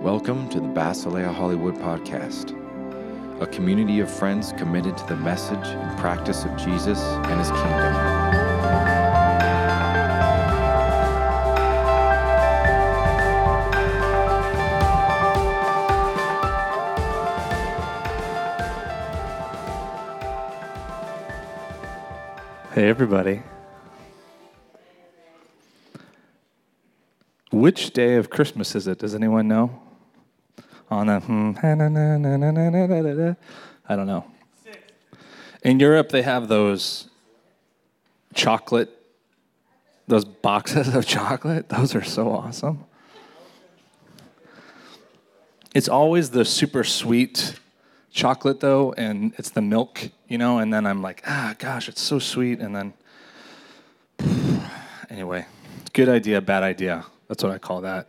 Welcome to the Basileia Hollywood Podcast, a community of friends committed to the message and practice of Jesus and his kingdom. Hey, everybody. Which day of Christmas is it? Does anyone know? On I don't know. In Europe, they have those chocolate, those boxes of chocolate. Those are so awesome. It's always the super sweet chocolate though, and it's the milk, you know, and then I'm like, ah, gosh, it's so sweet, and then anyway, good idea, bad idea. That's what I call that.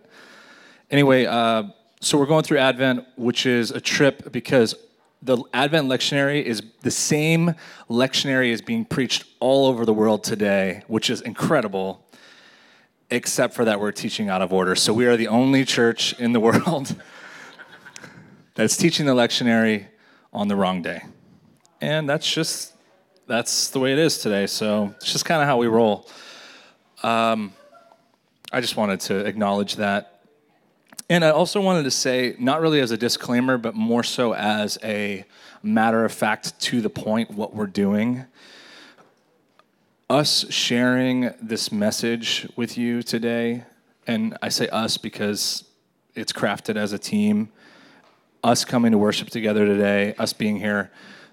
Anyway, uh, so we're going through Advent, which is a trip because the Advent lectionary is the same lectionary is being preached all over the world today, which is incredible, except for that we're teaching out of order. So we are the only church in the world that's teaching the lectionary on the wrong day. And that's just that's the way it is today. So it's just kind of how we roll. Um, I just wanted to acknowledge that. And I also wanted to say, not really as a disclaimer, but more so as a matter of fact, to the point, what we're doing. Us sharing this message with you today, and I say us because it's crafted as a team, us coming to worship together today, us being here,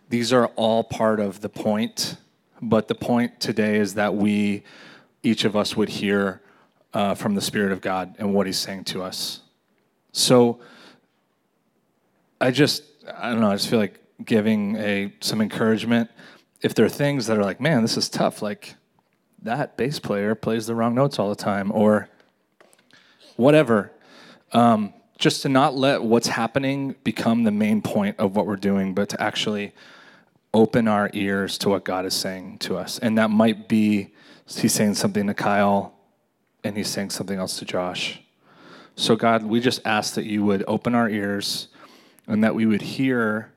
these are all part of the point. But the point today is that we, each of us, would hear uh, from the Spirit of God and what He's saying to us. So I just, I don't know, I just feel like giving a some encouragement. If there are things that are like, man, this is tough, like that bass player plays the wrong notes all the time, or whatever. Um, just to not let what's happening become the main point of what we're doing, but to actually open our ears to what God is saying to us. And that might be He's saying something to Kyle, and He's saying something else to Josh. So, God, we just ask that you would open our ears and that we would hear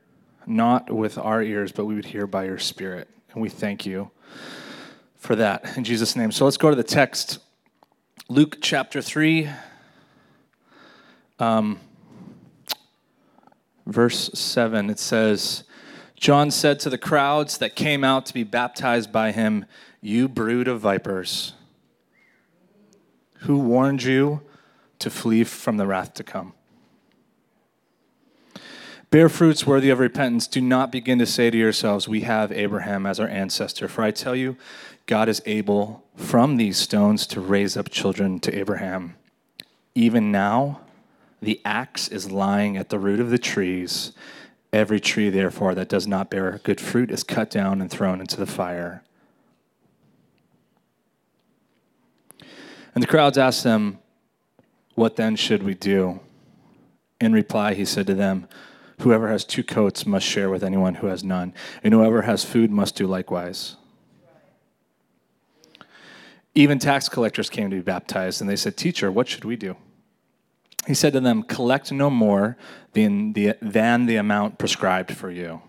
not with our ears, but we would hear by your Spirit. And we thank you for that in Jesus' name. So, let's go to the text Luke chapter 3. Um, verse 7, it says, John said to the crowds that came out to be baptized by him, You brood of vipers, who warned you to flee from the wrath to come? Bear fruits worthy of repentance. Do not begin to say to yourselves, We have Abraham as our ancestor. For I tell you, God is able from these stones to raise up children to Abraham. Even now, the axe is lying at the root of the trees. Every tree, therefore, that does not bear good fruit is cut down and thrown into the fire. And the crowds asked him, What then should we do? In reply, he said to them, Whoever has two coats must share with anyone who has none, and whoever has food must do likewise. Even tax collectors came to be baptized, and they said, Teacher, what should we do? he said to them, Collect no more than the, than the amount prescribed for you.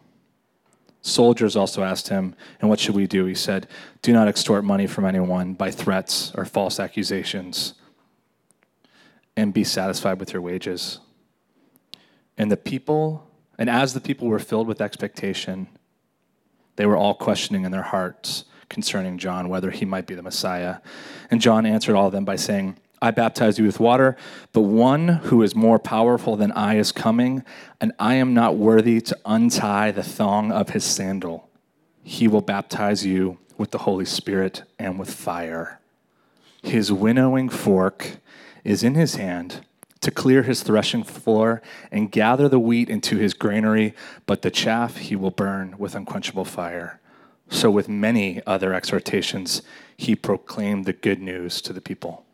Soldiers also asked him, And what should we do? He said, Do not extort money from anyone by threats or false accusations, and be satisfied with your wages. And the people, and as the people were filled with expectation, they were all questioning in their hearts concerning John whether he might be the Messiah. And John answered all of them by saying, I baptize you with water, but one who is more powerful than I is coming, and I am not worthy to untie the thong of his sandal. He will baptize you with the Holy Spirit and with fire. His winnowing fork is in his hand to clear his threshing floor and gather the wheat into his granary, but the chaff he will burn with unquenchable fire. So, with many other exhortations, he proclaimed the good news to the people.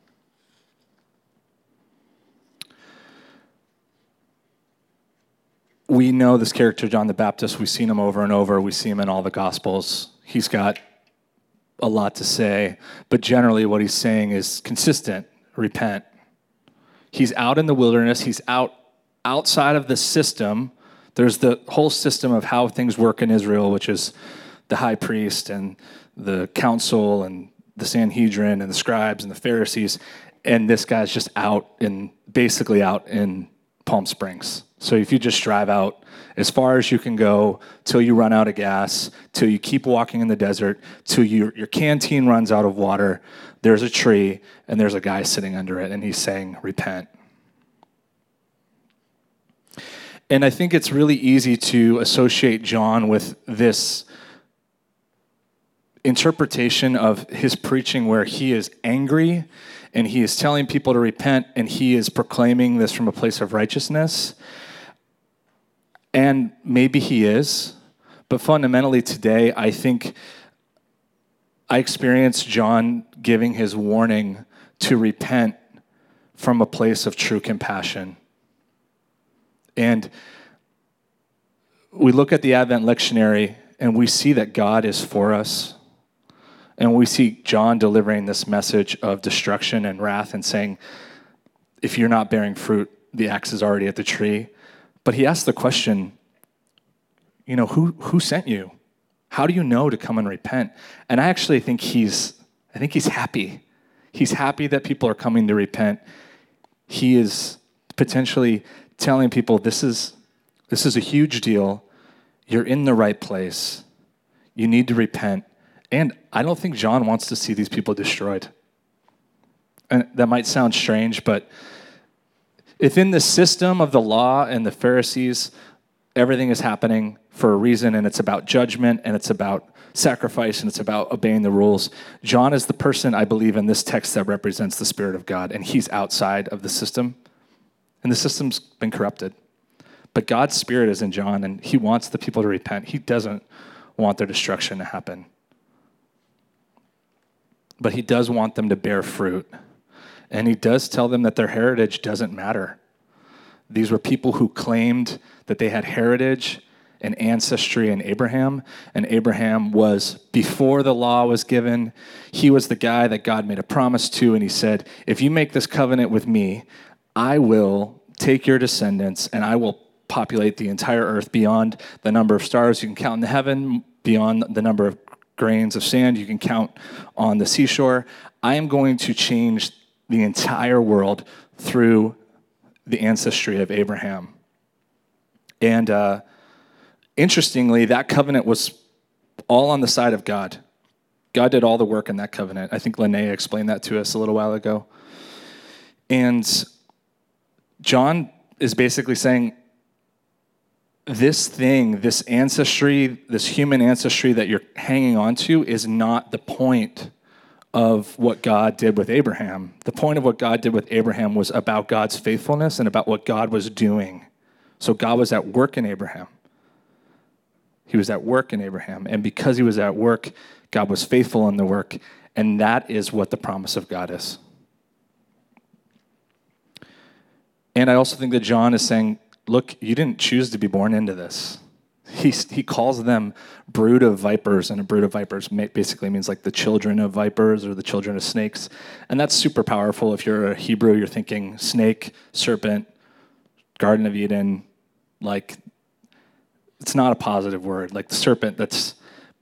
we know this character, John the Baptist. We've seen him over and over. We see him in all the Gospels. He's got a lot to say, but generally, what he's saying is consistent repent. He's out in the wilderness, he's out outside of the system, there's the whole system of how things work in Israel, which is the high priest and the council and the Sanhedrin and the scribes and the Pharisees. And this guy's just out in basically out in Palm Springs. So if you just drive out as far as you can go till you run out of gas, till you keep walking in the desert, till you, your canteen runs out of water, there's a tree and there's a guy sitting under it and he's saying, Repent. And I think it's really easy to associate John with this interpretation of his preaching where he is angry and he is telling people to repent and he is proclaiming this from a place of righteousness. And maybe he is, but fundamentally today, I think I experience John giving his warning to repent from a place of true compassion. And we look at the Advent lectionary and we see that God is for us. And we see John delivering this message of destruction and wrath and saying, if you're not bearing fruit, the axe is already at the tree. But he asks the question, you know, who, who sent you? How do you know to come and repent? And I actually think he's, I think he's happy. He's happy that people are coming to repent. He is potentially telling people this is, this is a huge deal. You're in the right place. You need to repent. And I don't think John wants to see these people destroyed. And that might sound strange, but if in the system of the law and the Pharisees, everything is happening for a reason and it's about judgment and it's about sacrifice and it's about obeying the rules, John is the person I believe in this text that represents the Spirit of God, and he's outside of the system. And the system's been corrupted. But God's Spirit is in John, and he wants the people to repent. He doesn't want their destruction to happen but he does want them to bear fruit. And he does tell them that their heritage doesn't matter. These were people who claimed that they had heritage and ancestry in Abraham, and Abraham was, before the law was given, he was the guy that God made a promise to, and he said, If you make this covenant with me, I will take your descendants and I will populate the entire earth beyond the number of stars you can count in the heaven, beyond the number of grains of sand you can count on the seashore. I am going to change the entire world through the ancestry of Abraham. And uh, interestingly, that covenant was all on the side of God. God did all the work in that covenant. I think Linnea explained that to us a little while ago. And John is basically saying, this thing, this ancestry, this human ancestry that you're hanging on to is not the point of what God did with Abraham. The point of what God did with Abraham was about God's faithfulness and about what God was doing. So God was at work in Abraham. He was at work in Abraham. And because he was at work, God was faithful in the work. And that is what the promise of God is. And I also think that John is saying, look, you didn't choose to be born into this. He, he calls them brood of vipers, and a brood of vipers basically means like the children of vipers or the children of snakes. And that's super powerful. If you're a Hebrew, you're thinking snake, serpent, Garden of Eden. Like, it's not a positive word. Like the serpent, that's,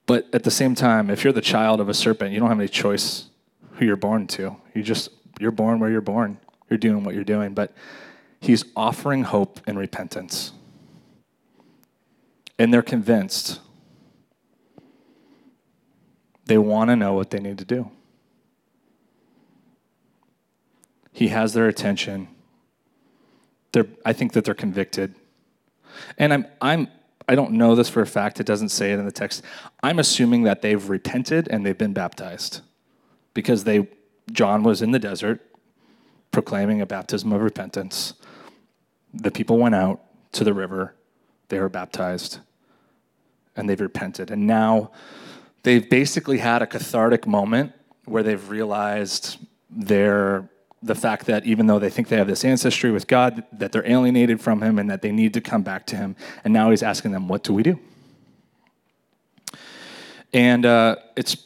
but at the same time, if you're the child of a serpent, you don't have any choice who you're born to. You just, you're born where you're born. You're doing what you're doing. But He's offering hope and repentance. And they're convinced. They want to know what they need to do. He has their attention. They're, I think that they're convicted. And I'm, I'm, I don't know this for a fact, it doesn't say it in the text. I'm assuming that they've repented and they've been baptized because they, John was in the desert proclaiming a baptism of repentance the people went out to the river, they were baptized, and they've repented. And now they've basically had a cathartic moment where they've realized their the fact that even though they think they have this ancestry with God, that they're alienated from Him and that they need to come back to Him. And now He's asking them, "What do we do?" And uh, it's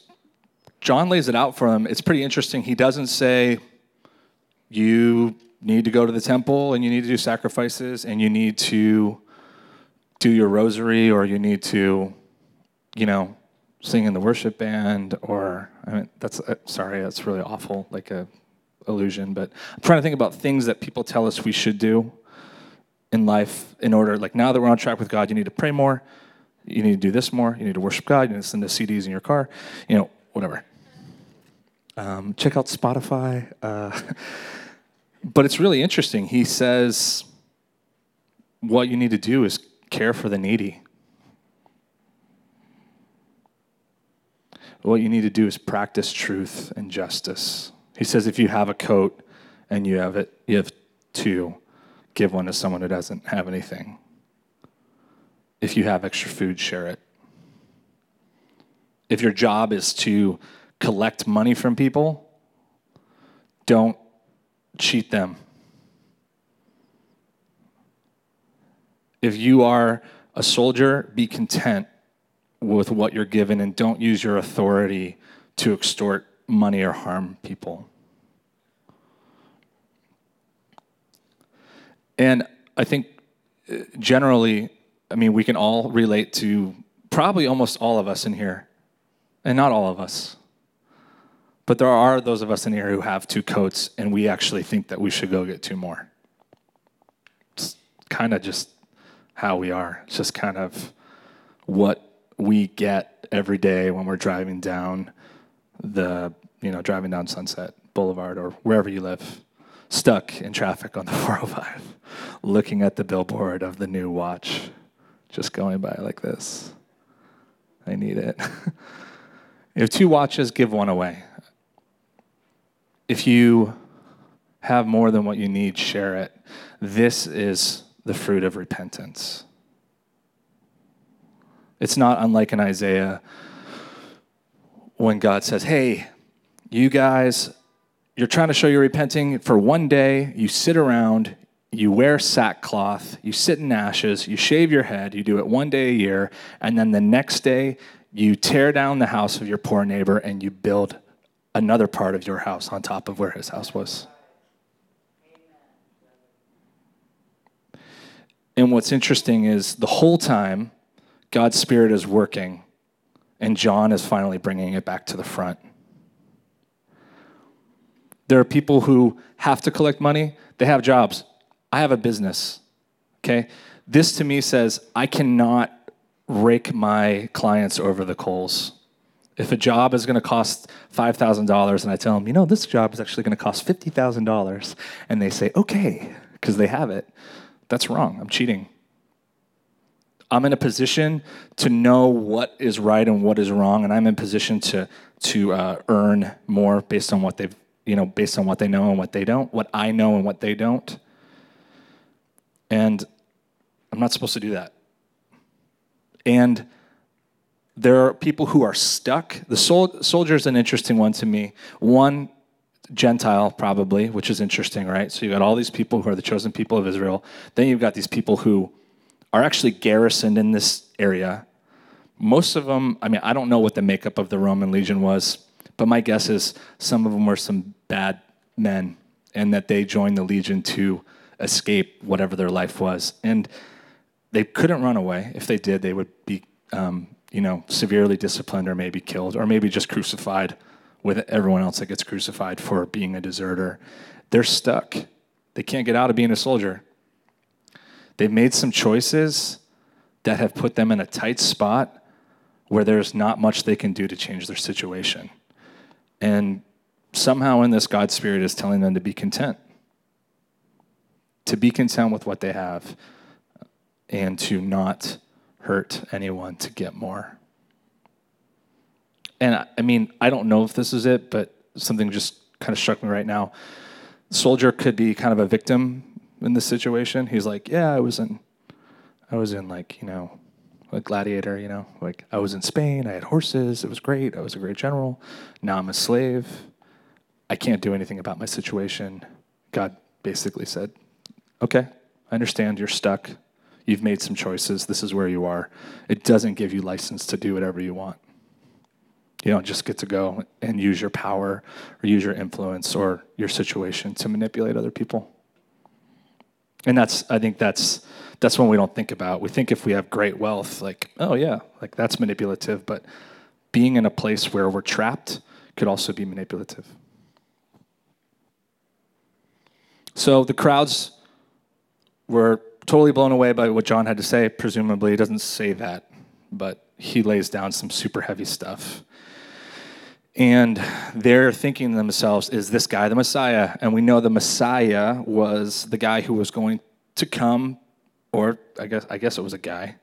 John lays it out for them. It's pretty interesting. He doesn't say, "You need to go to the temple and you need to do sacrifices and you need to do your rosary or you need to, you know, sing in the worship band or I mean that's uh, sorry that's really awful like a illusion but I'm trying to think about things that people tell us we should do in life in order like now that we're on track with God you need to pray more you need to do this more you need to worship God you need to send the CDs in your car you know whatever. Um, check out Spotify uh, but it's really interesting. He says what you need to do is care for the needy. What you need to do is practice truth and justice. He says if you have a coat and you have it, you have two, give one to someone who doesn't have anything. If you have extra food, share it. If your job is to collect money from people, don't cheat them. If you are a soldier, be content with what you're given and don't use your authority to extort money or harm people. And I think uh, generally, I mean, we can all relate to probably almost all of us in here, and not all of us. But there are those of us in here who have two coats, and we actually think that we should go get two more. It's kind of just how we are. It's just kind of what we get every day when we're driving down the, you know, driving down Sunset Boulevard or wherever you live, stuck in traffic on the 405, looking at the billboard of the new watch, just going by like this. I need it. if two watches, give one away. If you have more than what you need, share it. This is the fruit of repentance. It's not unlike in Isaiah when God says, Hey, you guys, you're trying to show you're repenting for one day, you sit around, you wear sackcloth, you sit in ashes, you shave your head, you do it one day a year, and then the next day you tear down the house of your poor neighbor and you build another part of your house on top of where his house was. And what's interesting is the whole time God's Spirit is working, and John is finally bringing it back to the front. There are people who have to collect money, they have jobs. I have a business, okay? This to me says I cannot rake my clients over the coals. If a job is going to cost $5,000 and I tell them, you know, this job is actually going to cost $50,000, and they say, okay, because they have it, that's wrong. I'm cheating. I'm in a position to know what is right and what is wrong, and I'm in position to to uh, earn more based on what they've you know based on what they know and what they don't, what I know and what they don't. And I'm not supposed to do that. And there are people who are stuck. The sol- soldier is an interesting one to me. One Gentile, probably, which is interesting, right? So you've got all these people who are the chosen people of Israel. Then you've got these people who are actually garrisoned in this area. Most of them, I mean, I don't know what the makeup of the Roman legion was, but my guess is some of them were some bad men and that they joined the legion to escape whatever their life was. And they couldn't run away. If they did, they would be, um, you know, severely disciplined or maybe killed or maybe just crucified with everyone else that gets crucified for being a deserter. They're stuck. They can't get out of being a soldier. They've made some choices that have put them in a tight spot where there's not much they can do to change their situation. And somehow in this, God's Spirit is telling them to be content. To be content with what they have and to not hurt anyone to get more. And I mean, I don't know if this is it, but something just kind of struck me right now. Soldier could be kind of a victim in this situation. He's like, yeah, I was in, I was in like you know, a gladiator. You know, like I was in Spain. I had horses. It was great. I was a great general. Now I'm a slave. I can't do anything about my situation. God basically said, okay, I understand you're stuck. You've made some choices. This is where you are. It doesn't give you license to do whatever you want. You don't just get to go and use your power or use your influence or your situation to manipulate other people. And that's, I think that's, that's one we don't think about. We think if we have great wealth, like, oh yeah, like that's manipulative. But being in a place where we're trapped could also be manipulative. So the crowds were totally blown away by what John had to say. Presumably, he doesn't say that, but he lays down some super heavy stuff. And they're thinking to themselves, is this guy the Messiah? And we know the Messiah was the guy who was going to come, or I guess, I guess it was a guy,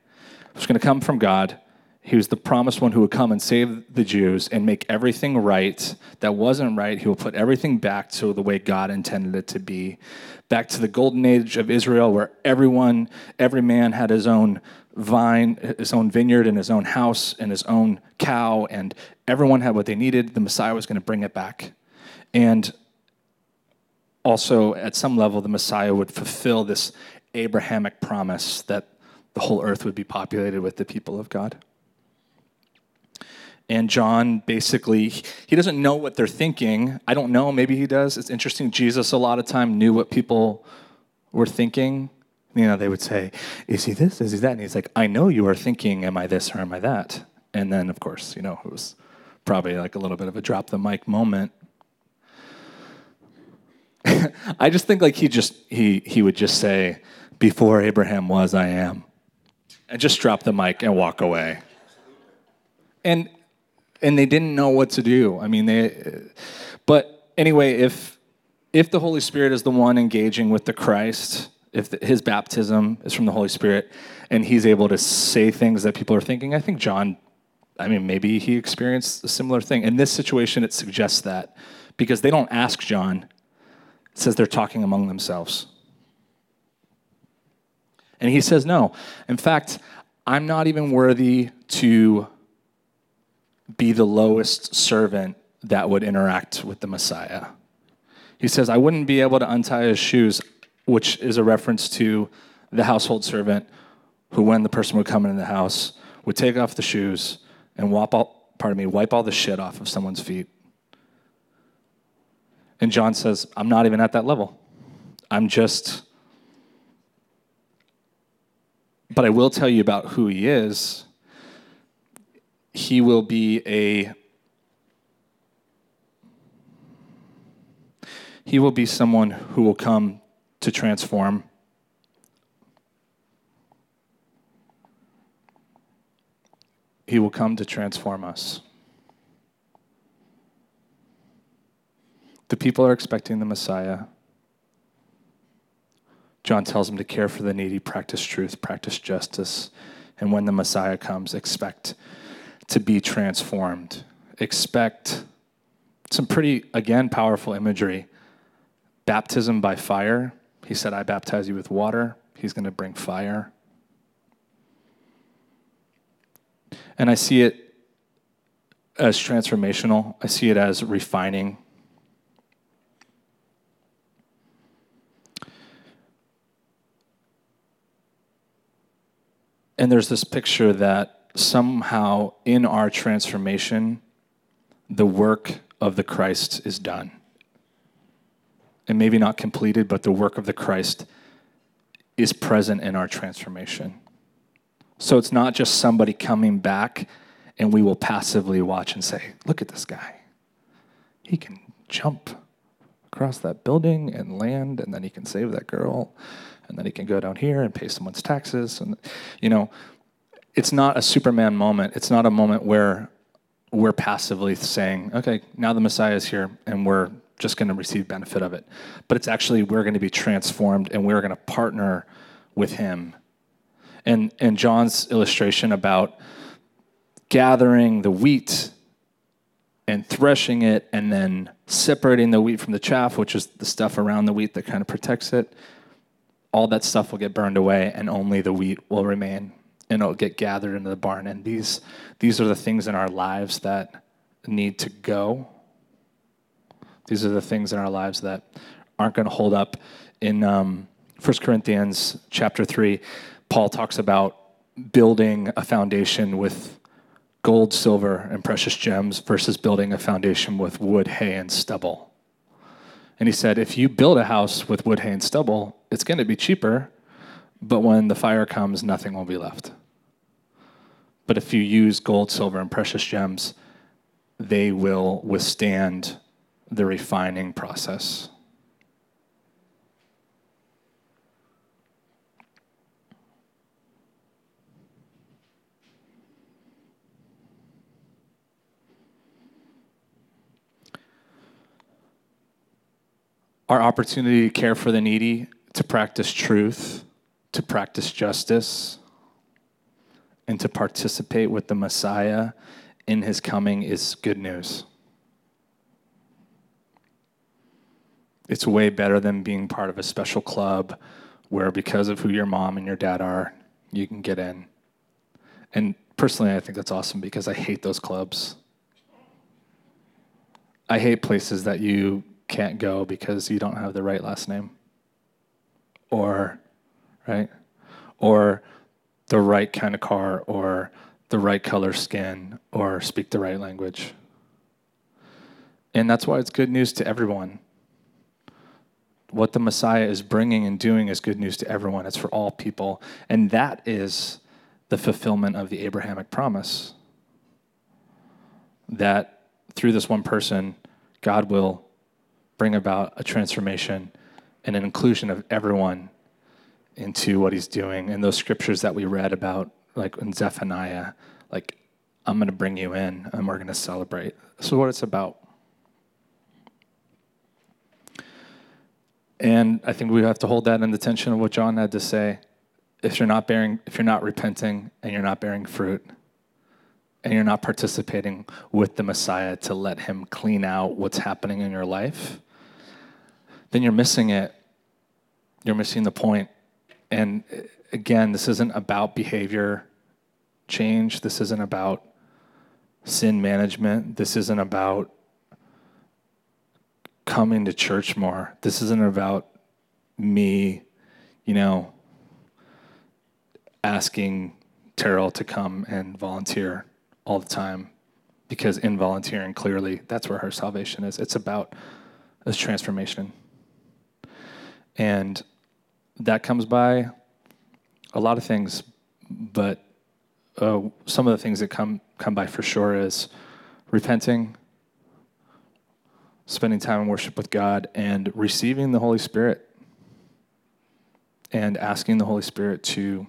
was going to come from God. He was the promised one who would come and save the Jews and make everything right that wasn't right. He will put everything back to the way God intended it to be. Back to the golden age of Israel, where everyone, every man had his own vine, his own vineyard, and his own house, and his own cow, and everyone had what they needed. The Messiah was going to bring it back. And also, at some level, the Messiah would fulfill this Abrahamic promise that the whole earth would be populated with the people of God. And John basically, he doesn't know what they're thinking. I don't know, maybe he does. It's interesting. Jesus, a lot of time, knew what people were thinking. You know, they would say, Is he this? Is he that? And he's like, I know you are thinking, Am I this or am I that? And then, of course, you know, it was probably like a little bit of a drop the mic moment. I just think like he just he he would just say, Before Abraham was, I am. And just drop the mic and walk away. And and they didn't know what to do. I mean, they. But anyway, if if the Holy Spirit is the one engaging with the Christ, if the, his baptism is from the Holy Spirit, and he's able to say things that people are thinking, I think John. I mean, maybe he experienced a similar thing. In this situation, it suggests that because they don't ask John. It says they're talking among themselves. And he says, No. In fact, I'm not even worthy to be the lowest servant that would interact with the Messiah. He says, I wouldn't be able to untie his shoes, which is a reference to the household servant who, when the person would come into the house, would take off the shoes and wipe all, pardon me, wipe all the shit off of someone's feet. And John says, I'm not even at that level. I'm just, but I will tell you about who he is he will be a he will be someone who will come to transform. He will come to transform us. The people are expecting the messiah. John tells them to care for the needy practice truth practice justice. And when the messiah comes expect to be transformed. Expect some pretty, again, powerful imagery. Baptism by fire. He said, I baptize you with water. He's going to bring fire. And I see it as transformational, I see it as refining. And there's this picture that somehow in our transformation, the work of the Christ is done. And maybe not completed, but the work of the Christ is present in our transformation. So it's not just somebody coming back and we will passively watch and say, Look at this guy. He can jump across that building and land, and then he can save that girl, and then he can go down here and pay someone's taxes. And, you know, it's not a Superman moment. It's not a moment where we're passively saying, okay, now the Messiah is here and we're just going to receive benefit of it. But it's actually we're going to be transformed and we're going to partner with him. And, and John's illustration about gathering the wheat and threshing it and then separating the wheat from the chaff, which is the stuff around the wheat that kind of protects it, all that stuff will get burned away and only the wheat will remain and it'll get gathered into the barn. And these, these are the things in our lives that need to go. These are the things in our lives that aren't going to hold up. In um, 1 Corinthians chapter 3, Paul talks about building a foundation with gold, silver, and precious gems versus building a foundation with wood, hay, and stubble. And he said, if you build a house with wood, hay, and stubble, it's going to be cheaper, but when the fire comes, nothing will be left. But if you use gold, silver, and precious gems, they will withstand the refining process. Our opportunity to care for the needy, to practice truth, to practice justice, and to participate with the Messiah in his coming is good news. It's way better than being part of a special club where, because of who your mom and your dad are, you can get in. And personally, I think that's awesome because I hate those clubs. I hate places that you can't go because you don't have the right last name. Or, right? Or the right kind of car, or the right color skin, or speak the right language. And that's why it's good news to everyone. What the Messiah is bringing and doing is good news to everyone. It's for all people. And that is the fulfillment of the Abrahamic promise that through this one person, God will bring about a transformation and an inclusion of everyone into what he's doing. And those scriptures that we read about, like in Zephaniah, like, I'm going to bring you in and we're going to celebrate. So, what it's about. And I think we have to hold that in the tension of what John had to say. If you're not bearing, if you're not repenting and you're not bearing fruit, and you're not participating with the Messiah to let him clean out what's happening in your life, then you're missing it. You're missing the point. And uh, again, this isn't about behavior change. This isn't about sin management. This isn't about coming to church more. This isn't about me, you know, asking Terrell to come and volunteer all the time because in volunteering, clearly, that's where her salvation is. It's about this transformation. And that comes by a lot of things, but uh, some of the things that come, come by for sure is repenting, spending time in worship with God, and receiving the Holy Spirit and asking the Holy Spirit to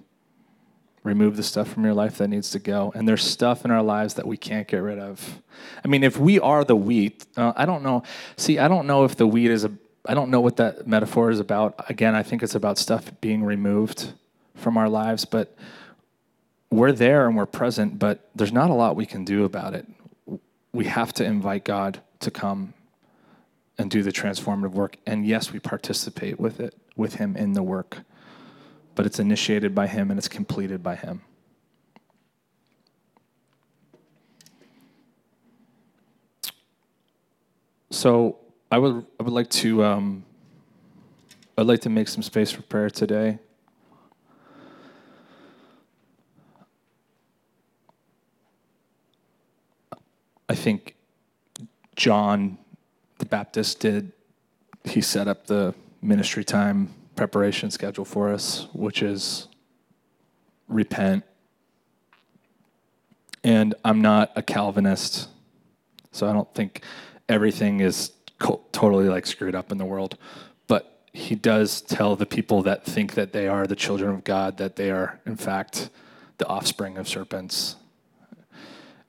remove the stuff from your life that needs to go. And there's stuff in our lives that we can't get rid of. I mean, if we are the wheat, uh, I don't know. See, I don't know if the wheat is a I don't know what that metaphor is about. Again, I think it's about stuff being removed from our lives, but we're there and we're present, but there's not a lot we can do about it. We have to invite God to come and do the transformative work. And yes, we participate with it, with Him in the work, but it's initiated by Him and it's completed by Him. So, I would I would like to um, I'd like to make some space for prayer today. I think John the Baptist did. He set up the ministry time preparation schedule for us, which is repent. And I'm not a Calvinist, so I don't think everything is totally like screwed up in the world. But he does tell the people that think that they are the children of God that they are, in fact, the offspring of serpents.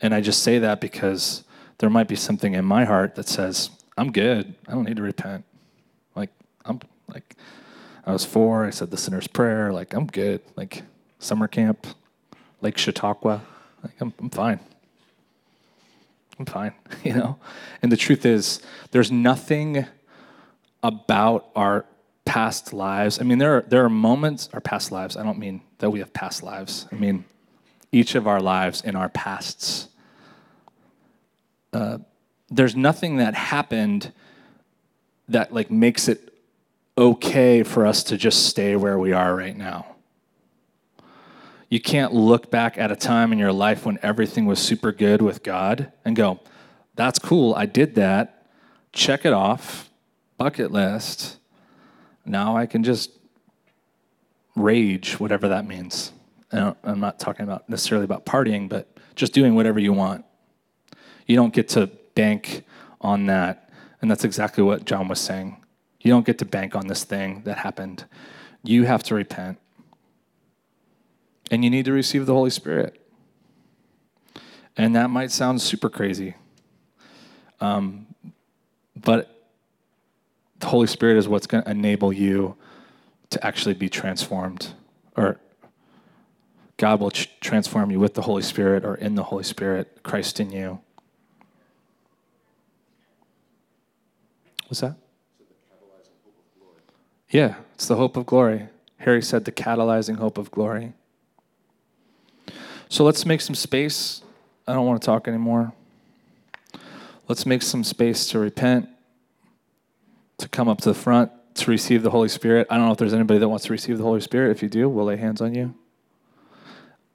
And I just say that because there might be something in my heart that says, I'm good. I don't need to repent. Like, I'm like, I was four. I said the sinner's prayer. Like, I'm good. Like, summer camp, Lake Chautauqua. Like, I'm, I'm fine. I'm fine, you know? And the truth is, there's nothing about our past lives. I mean, there are, there are moments, our past lives, I don't mean that we have past lives. I mean, each of our lives in our pasts. Uh, there's nothing that happened that like makes it okay for us to just stay where we are right now. You can't look back at a time in your life when everything was super good with God and go, that's cool, I did that, check it off, bucket list. Now I can just rage, whatever that means. I'm not talking about necessarily about partying, but just doing whatever you want. You don't get to bank on that. And that's exactly what John was saying. You don't get to bank on this thing that happened. You have to repent. And you need to receive the Holy Spirit. And that might sound super crazy. Um, but the Holy Spirit is what's going to enable you to actually be transformed. Or God will ch- transform you with the Holy Spirit or in the Holy Spirit, Christ in you. What's that? Yeah, it's the hope of glory. Harry said the catalyzing hope of glory. So let's make some space. I don't want to talk anymore. Let's make some space to repent, to come up to the front, to receive the Holy Spirit. I don't know if there's anybody that wants to receive the Holy Spirit. If you do, we'll lay hands on you.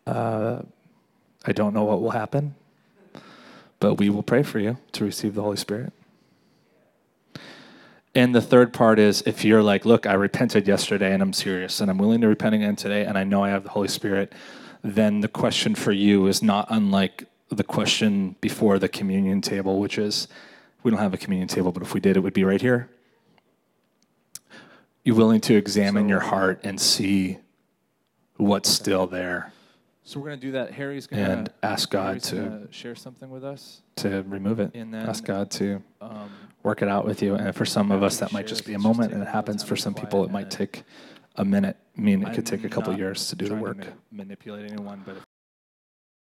Uh, I don't know what will happen, but we will pray for you to receive the Holy Spirit. And the third part is if you're like, look, I repented yesterday and I'm serious and I'm willing to repent again today and I know I have the Holy Spirit, then the question for you is not unlike the question before the communion table, which is we don't have a communion table, but if we did, it would be right here. You're willing to examine your heart and see what's still there So we're gonna do that. Harry's gonna and ask God Harry's to, share something with us. to remove it. And then- ask God to Um, work it out with you. And for some of us, that might just be a moment, and it happens for some people. It might take a minute. I mean, it could take a I'm couple not years to do the trying work. ma- manipulate anyone, but if